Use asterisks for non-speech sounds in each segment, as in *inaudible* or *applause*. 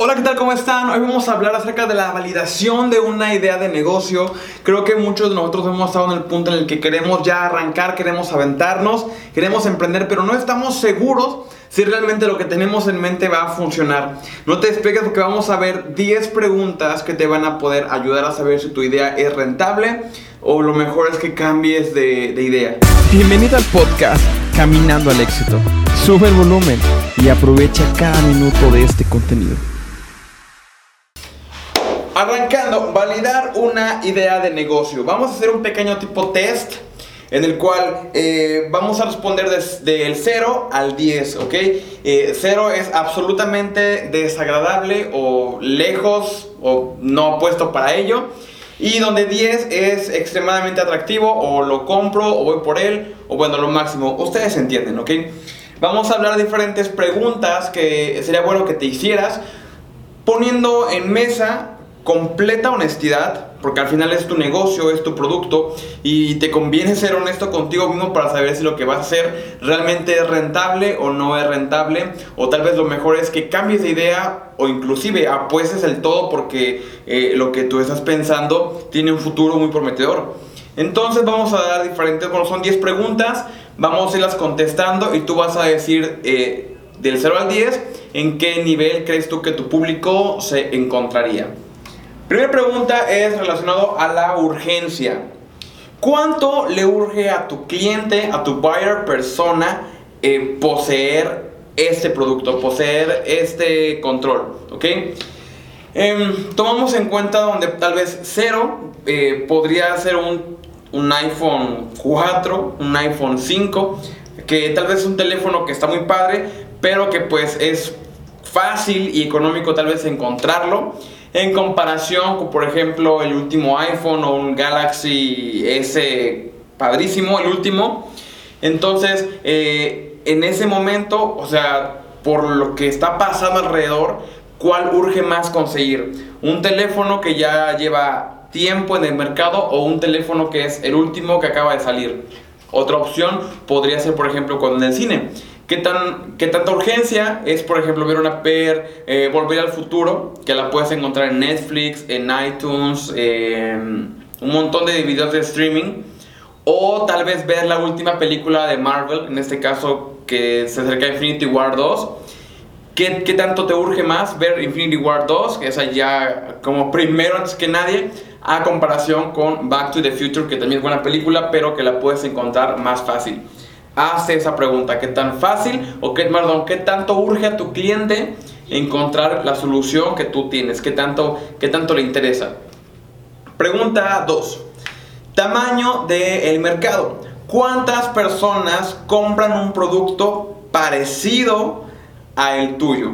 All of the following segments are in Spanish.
Hola, ¿qué tal? ¿Cómo están? Hoy vamos a hablar acerca de la validación de una idea de negocio. Creo que muchos de nosotros hemos estado en el punto en el que queremos ya arrancar, queremos aventarnos, queremos emprender, pero no estamos seguros si realmente lo que tenemos en mente va a funcionar. No te despegues porque vamos a ver 10 preguntas que te van a poder ayudar a saber si tu idea es rentable o lo mejor es que cambies de, de idea. Bienvenido al podcast Caminando al éxito. Sube el volumen y aprovecha cada minuto de este contenido. Arrancando, validar una idea de negocio. Vamos a hacer un pequeño tipo test en el cual eh, vamos a responder desde el 0 al 10, ¿ok? 0 eh, es absolutamente desagradable o lejos o no apuesto para ello. Y donde 10 es extremadamente atractivo o lo compro o voy por él o bueno, lo máximo. Ustedes entienden, ¿ok? Vamos a hablar de diferentes preguntas que sería bueno que te hicieras poniendo en mesa completa honestidad, porque al final es tu negocio, es tu producto y te conviene ser honesto contigo mismo para saber si lo que vas a hacer realmente es rentable o no es rentable, o tal vez lo mejor es que cambies de idea o inclusive apuestes el todo porque eh, lo que tú estás pensando tiene un futuro muy prometedor. Entonces vamos a dar diferentes, son 10 preguntas, vamos a irlas contestando y tú vas a decir eh, del 0 al 10 en qué nivel crees tú que tu público se encontraría. Primera pregunta es relacionado a la urgencia. ¿Cuánto le urge a tu cliente, a tu buyer persona, eh, poseer este producto, poseer este control? ¿Ok? Em, tomamos en cuenta donde tal vez cero eh, podría ser un, un iPhone 4, un iPhone 5, que tal vez es un teléfono que está muy padre, pero que pues es fácil y económico tal vez encontrarlo en comparación con, por ejemplo, el último iPhone o un Galaxy S padrísimo, el último. Entonces, eh, en ese momento, o sea, por lo que está pasando alrededor, ¿cuál urge más conseguir? ¿Un teléfono que ya lleva tiempo en el mercado o un teléfono que es el último que acaba de salir? Otra opción podría ser, por ejemplo, con el cine. ¿Qué, tan, ¿Qué tanta urgencia es, por ejemplo, ver una per, eh, Volver al Futuro, que la puedes encontrar en Netflix, en iTunes, un montón de videos de streaming? O tal vez ver la última película de Marvel, en este caso que se acerca a Infinity War 2. ¿Qué, ¿Qué, tanto te urge más ver Infinity War 2, que es allá como primero antes que nadie, a comparación con Back to the Future, que también es buena película, pero que la puedes encontrar más fácil? Hace esa pregunta, ¿qué tan fácil o qué, perdón, qué tanto urge a tu cliente encontrar la solución que tú tienes? ¿Qué tanto, qué tanto le interesa? Pregunta 2. Tamaño del mercado. ¿Cuántas personas compran un producto parecido a el tuyo?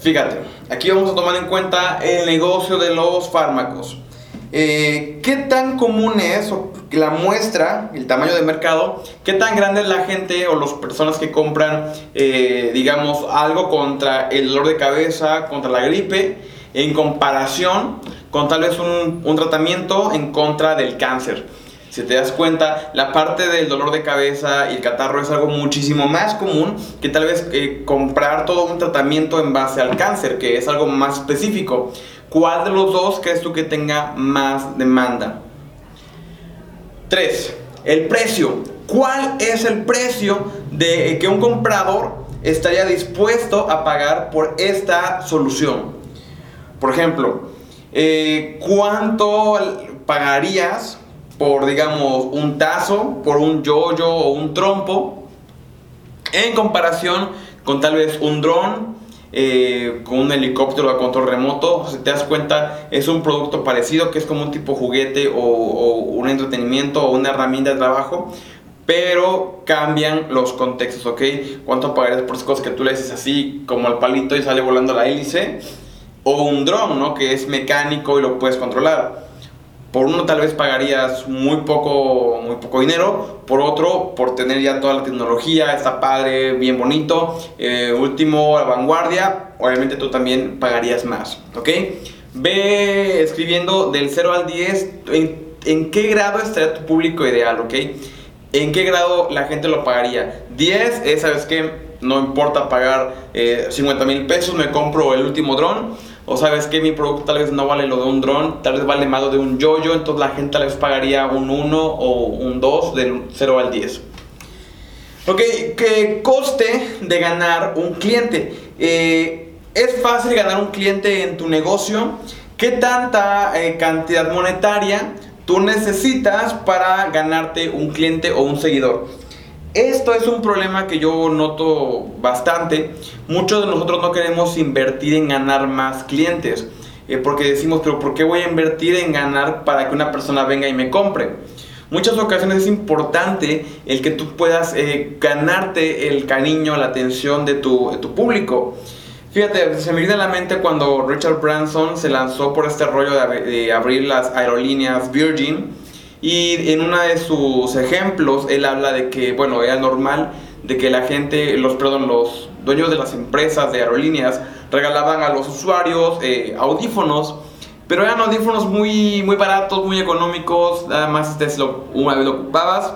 Fíjate, aquí vamos a tomar en cuenta el negocio de los fármacos. Eh, ¿Qué tan común es la muestra, el tamaño de mercado? ¿Qué tan grande es la gente o las personas que compran, eh, digamos, algo contra el dolor de cabeza, contra la gripe, en comparación con tal vez un, tratamiento en contra del cáncer? Si te das cuenta, la parte del dolor de cabeza y el catarro es algo muchísimo más común que tal vez eh, comprar todo un tratamiento en base al cáncer, que es algo más específico. ¿Cuál de los dos crees tú que tenga más demanda? 3. El precio. ¿Cuál es el precio de que un comprador estaría dispuesto a pagar por esta solución? Por ejemplo, eh, ¿cuánto pagarías por, digamos, un tazo, por un yoyo o un trompo, en comparación con tal vez un dron eh, con un helicóptero a control remoto. Si te das cuenta, es un producto parecido que es como un tipo juguete o, un entretenimiento o una herramienta de trabajo. Pero cambian los contextos, ¿ok? ¿Cuánto pagarías por esas cosas que tú le dices así, como al palito y sale volando la hélice? O un dron, ¿no? Que es mecánico y lo puedes controlar. Por uno tal vez pagarías muy poco, muy poco dinero, por otro por tener ya toda la tecnología, está padre, bien bonito, eh, último, a vanguardia, obviamente tú también pagarías más, ¿ok? Ve escribiendo del 0 al 10 en, qué grado estaría tu público ideal, ¿ok? ¿En qué grado la gente lo pagaría? 10 es, ¿sabes qué? No importa pagar 50 eh, mil pesos, me compro el último dron. O sabes que mi producto tal vez no vale lo de un dron, tal vez vale más lo de un yoyo, entonces la gente tal vez pagaría un 1 o un 2 del 0 al 10. Ok, ¿qué coste de ganar un cliente? Eh, ¿Es fácil ganar un cliente en tu negocio? ¿Qué tanta eh, cantidad monetaria tú necesitas para ganarte un cliente o un seguidor? Esto es un problema que yo noto bastante. Muchos de nosotros no queremos invertir en ganar más clientes. Eh, porque decimos, pero ¿por qué voy a invertir en ganar para que una persona venga y me compre? Muchas ocasiones es importante el que tú puedas eh, ganarte el cariño, la atención de tu, de tu público. Fíjate, se me viene a la mente cuando Richard Branson se lanzó por este rollo de, abrir las aerolíneas Virgin y en uno de sus ejemplos él habla de que, bueno, era normal de que la gente, los, perdón, los dueños de las empresas de aerolíneas regalaban a los usuarios eh, audífonos, pero eran audífonos muy, muy baratos, muy económicos, nada más este, una vez lo ocupabas,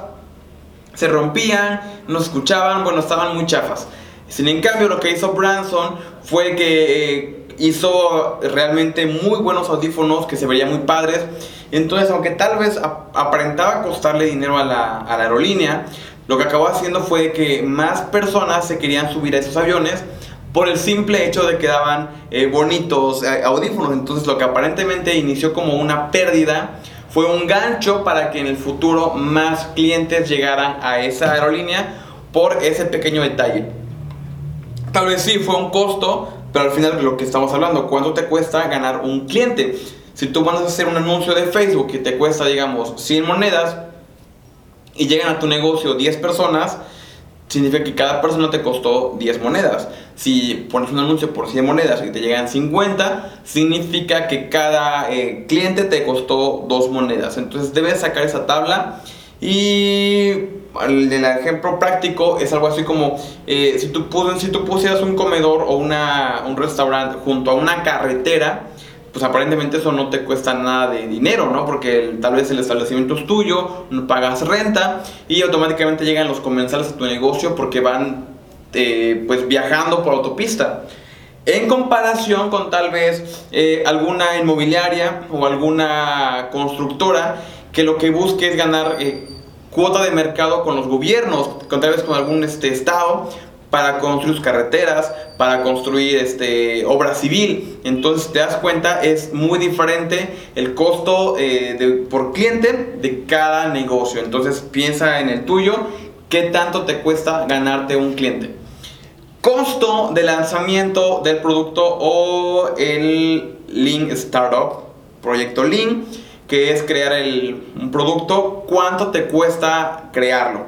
se rompían, no escuchaban, bueno, estaban muy chafas. Sin en cambio, lo que hizo Branson fue que eh, hizo realmente muy buenos audífonos que se veían muy padres. Entonces, aunque tal vez aparentaba costarle dinero a la, aerolínea, lo que acabó haciendo fue que más personas se querían subir a esos aviones por el simple hecho de que daban eh, bonitos eh, audífonos. Entonces, lo que aparentemente inició como una pérdida fue un gancho para que en el futuro más clientes llegaran a esa aerolínea por ese pequeño detalle. Tal vez sí fue un costo, pero al final lo que estamos hablando, ¿cuánto te cuesta ganar un cliente? Si tú vas a hacer un anuncio de Facebook que te cuesta, digamos, 100 monedas y llegan a tu negocio 10 personas, significa que cada persona te costó 10 monedas. Si pones un anuncio por 100 monedas y te llegan 50, significa que cada eh, cliente te costó 2 monedas. Entonces debes sacar esa tabla y el, ejemplo práctico es algo así como eh, si, tú, si tú pusieras un comedor o una, un restaurante junto a una carretera, pues aparentemente eso no te cuesta nada de dinero, ¿no? Porque tal vez el establecimiento es tuyo, no pagas renta y automáticamente llegan los comensales a tu negocio porque van eh, pues viajando por autopista. En comparación con tal vez eh, alguna inmobiliaria o alguna constructora que lo que busque es ganar cuota de mercado con los gobiernos, con tal vez con algún este, estado para construir carreteras, para construir este, obra civil. Entonces, te das cuenta, es muy diferente el costo eh, por cliente de cada negocio. Entonces, piensa en el tuyo, qué tanto te cuesta ganarte un cliente. Costo de lanzamiento del producto o el Link Startup, proyecto Link que es crear el, un producto, ¿cuánto te cuesta crearlo?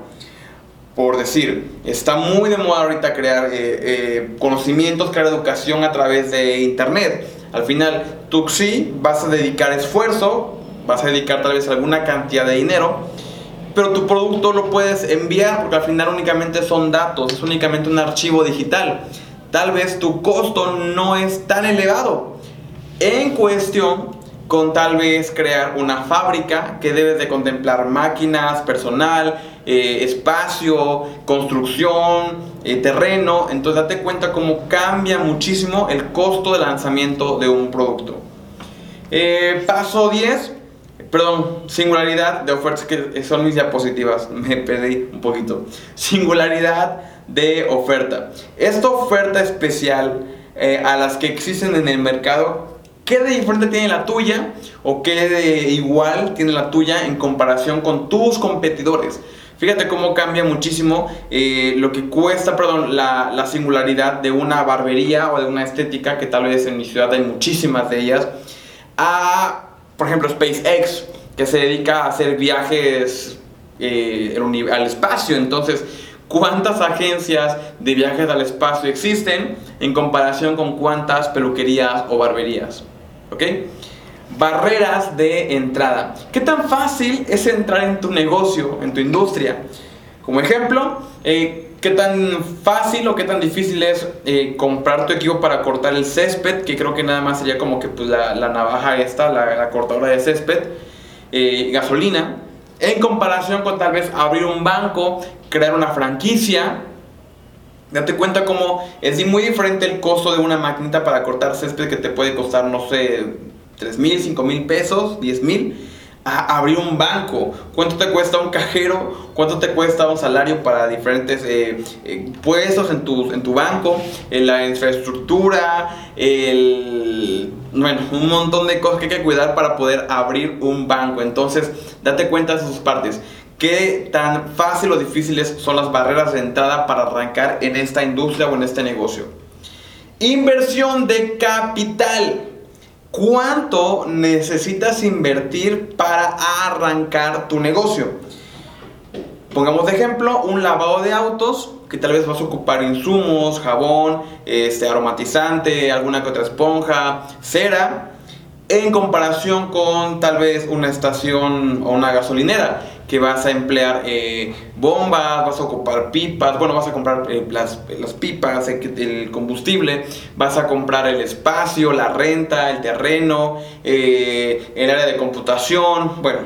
Por decir, está muy de moda ahorita crear eh, eh, conocimientos, crear educación a través de internet. Al final, tú sí vas a dedicar esfuerzo, vas a dedicar tal vez alguna cantidad de dinero, pero tu producto lo puedes enviar porque al final únicamente son datos, es únicamente un archivo digital. Tal vez tu costo no es tan elevado. En cuestión con tal vez crear una fábrica que debes de contemplar máquinas, personal, eh, espacio, construcción, eh, terreno. Entonces date cuenta cómo cambia muchísimo el costo de lanzamiento de un producto. Eh, paso 10, perdón, singularidad de ofertas, que son mis diapositivas, *laughs* me perdí un poquito. Singularidad de oferta. Esta oferta especial a las que existen en el mercado ¿Qué de diferente tiene la tuya o qué de igual tiene la tuya en comparación con tus competidores? Fíjate cómo cambia muchísimo eh, lo que cuesta, perdón, la, la, singularidad de una barbería o de una estética, que tal vez en mi ciudad hay muchísimas de ellas, a, por ejemplo, SpaceX, que se dedica a hacer viajes eh, al espacio. Entonces, ¿cuántas agencias de viajes al espacio existen en comparación con cuántas peluquerías o barberías? ¿ok? Barreras de entrada. ¿Qué tan fácil es entrar en tu negocio, en tu industria? Como ejemplo, eh, ¿qué tan fácil o qué tan difícil es eh, comprar tu equipo para cortar el césped? Que creo que nada más sería como que pues, la, navaja esta, la, cortadora de césped, eh, gasolina, en comparación con tal vez abrir un banco, crear una franquicia, Date cuenta cómo es muy diferente el costo de una maquinita para cortar césped que te puede costar, no sé, 3 mil, 5 mil pesos, 10 mil, a abrir un banco. ¿Cuánto te cuesta un cajero? ¿Cuánto te cuesta un salario para diferentes eh, eh, puestos en tu, en tu banco? En la infraestructura, el, bueno, un montón de cosas que hay que cuidar para poder abrir un banco. Entonces, date cuenta de sus partes qué tan fácil o difíciles son las barreras de entrada para arrancar en esta industria o en este negocio. Inversión de capital. ¿Cuánto necesitas invertir para arrancar tu negocio? Pongamos de ejemplo un lavado de autos que tal vez vas a ocupar insumos, jabón, este, aromatizante, alguna que otra esponja, cera, en comparación con tal vez una estación o una gasolinera que vas a emplear eh, bombas, vas a ocupar pipas, bueno, vas a comprar eh, las, pipas, el combustible, vas a comprar el espacio, la renta, el terreno, eh, el área de computación, bueno,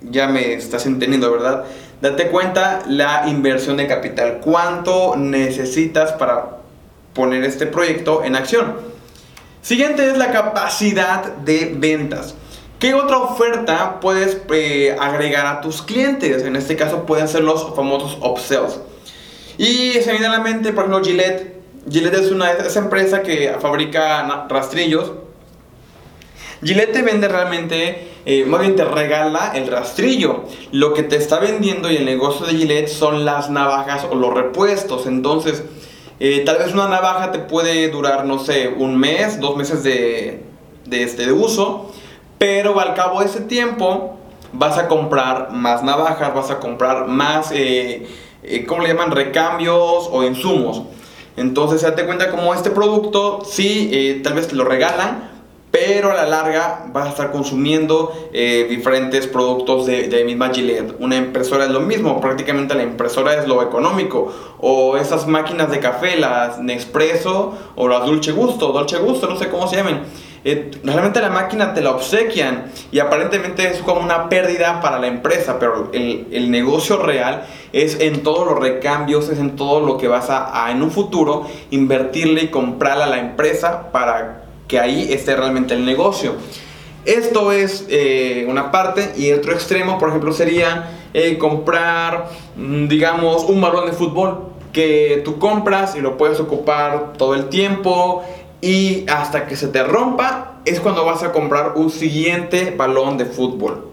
ya me estás entendiendo, ¿verdad? Date cuenta la inversión de capital, cuánto necesitas para poner este proyecto en acción. Siguiente es la capacidad de ventas. ¿Qué otra oferta puedes eh, agregar a tus clientes? En este caso pueden ser los famosos upsells. Y se viene por ejemplo, Gillette. Gillette es una esa empresa que fabrica rastrillos. Gillette te vende realmente, eh, más bien te regala el rastrillo. Lo que te está vendiendo y el negocio de Gillette son las navajas o los repuestos. Entonces, eh, tal vez una navaja te puede durar, no sé, un mes, dos meses de, de, este, de uso pero al cabo de ese tiempo vas a comprar más navajas, vas a comprar más, eh, eh, ¿cómo le llaman? Recambios o insumos. Entonces, date cuenta como este producto, sí, eh, tal vez te lo regalan, pero a la larga vas a estar consumiendo diferentes productos de, de misma Gillette. Una impresora es lo mismo, prácticamente la impresora es lo económico. O esas máquinas de café, las Nespresso o las Dulce Gusto, Dolce Gusto, no sé cómo se llamen eh, realmente la máquina te la obsequian y aparentemente es como una pérdida para la empresa, pero el, negocio real es en todos los recambios, es en todo lo que vas a, en un futuro invertirle y comprarle a la empresa para que ahí esté realmente el negocio. Esto es eh, una parte y el otro extremo, por ejemplo, sería eh, comprar, mm, digamos, un balón de fútbol que tú compras y lo puedes ocupar todo el tiempo y hasta que se te rompa es cuando vas a comprar un siguiente balón de fútbol.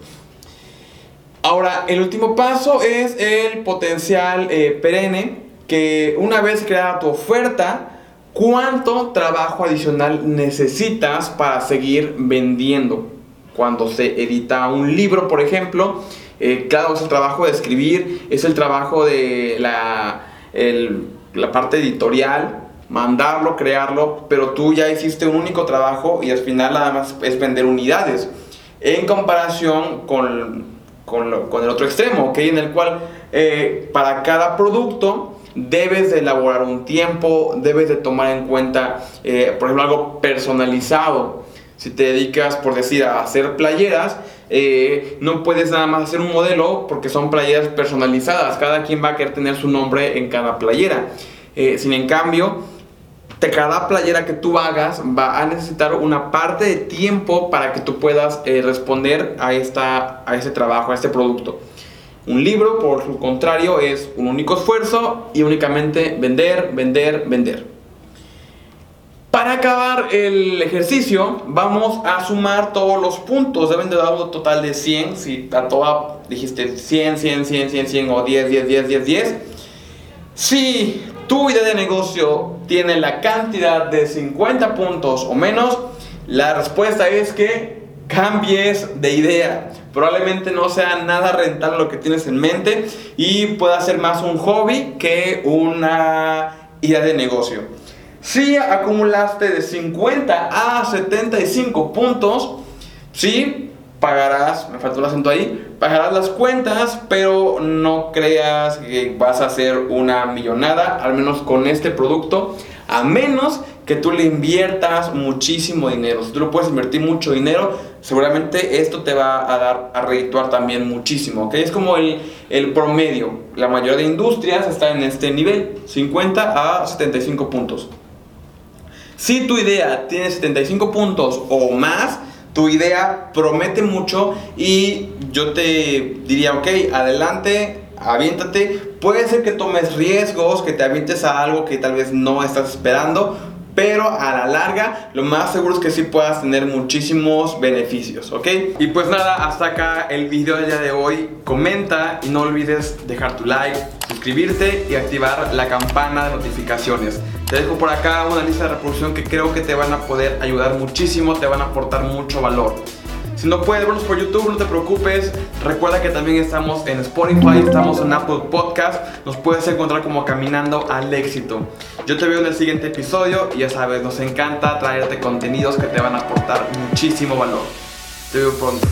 Ahora, el último paso es el potencial eh, perenne, que una vez creada tu oferta, ¿cuánto trabajo adicional necesitas para seguir vendiendo? Cuando se edita un libro, por ejemplo, eh, claro, es el trabajo de escribir, es el trabajo de la, la parte editorial, mandarlo, crearlo, pero tú ya hiciste un único trabajo y al final nada más es vender unidades. En comparación con, con, el otro extremo, ¿ok? En el cual eh, para cada producto debes de elaborar un tiempo, debes de tomar en cuenta, eh, por ejemplo, algo personalizado. Si te dedicas, por decir, a hacer playeras, eh, no puedes nada más hacer un modelo porque son playeras personalizadas. Cada quien va a querer tener su nombre en cada playera. sin en cambio, cada playera que tú hagas va a necesitar una parte de tiempo para que tú puedas eh, responder a, esta, a ese trabajo, a este producto. Un libro, por su contrario, es un único esfuerzo y únicamente vender, vender, vender. Para acabar el ejercicio, vamos a sumar todos los puntos. Deben de dar un total de 100. Si a toda dijiste 100, 100, 100, 100, 100 o 10, 10, 10, 10, 10. Si tu idea de negocio tiene la cantidad de 50 puntos o menos, la respuesta es que cambies de idea. Probablemente no sea nada rentable lo que tienes en mente y pueda ser más un hobby que una idea de negocio. Si acumulaste de 50 a 75 puntos, sí, pagarás, me faltó el acento ahí, pagarás las cuentas, pero no creas que vas a hacer una millonada, al menos con este producto, a menos que tú le inviertas muchísimo dinero. Si tú lo puedes invertir mucho dinero, seguramente esto te va a dar a redituar también muchísimo. ¿ok? Es como el, el promedio. La mayoría de industrias está en este nivel, 50 a 75 puntos. Si tu idea tiene 75 puntos o más, tu idea promete mucho y yo te diría, ok, adelante, aviéntate. Puede ser que tomes riesgos, que te avientes a algo que tal vez no estás esperando, pero a la larga lo más seguro es que sí puedas tener muchísimos beneficios, ¿ok? Y pues nada, hasta acá el video del día de hoy. Comenta y no olvides dejar tu like, suscribirte y activar la campana de notificaciones. Te dejo por acá una lista de reproducción que creo que te van a poder ayudar muchísimo, te van a aportar mucho valor. Si no puedes vernos por YouTube, no te preocupes. Recuerda que también estamos en Spotify, estamos en Apple Podcast. Nos puedes encontrar como Caminando al Éxito. Yo te veo en el siguiente episodio y ya sabes, nos encanta traerte contenidos que te van a aportar muchísimo valor. Te veo pronto.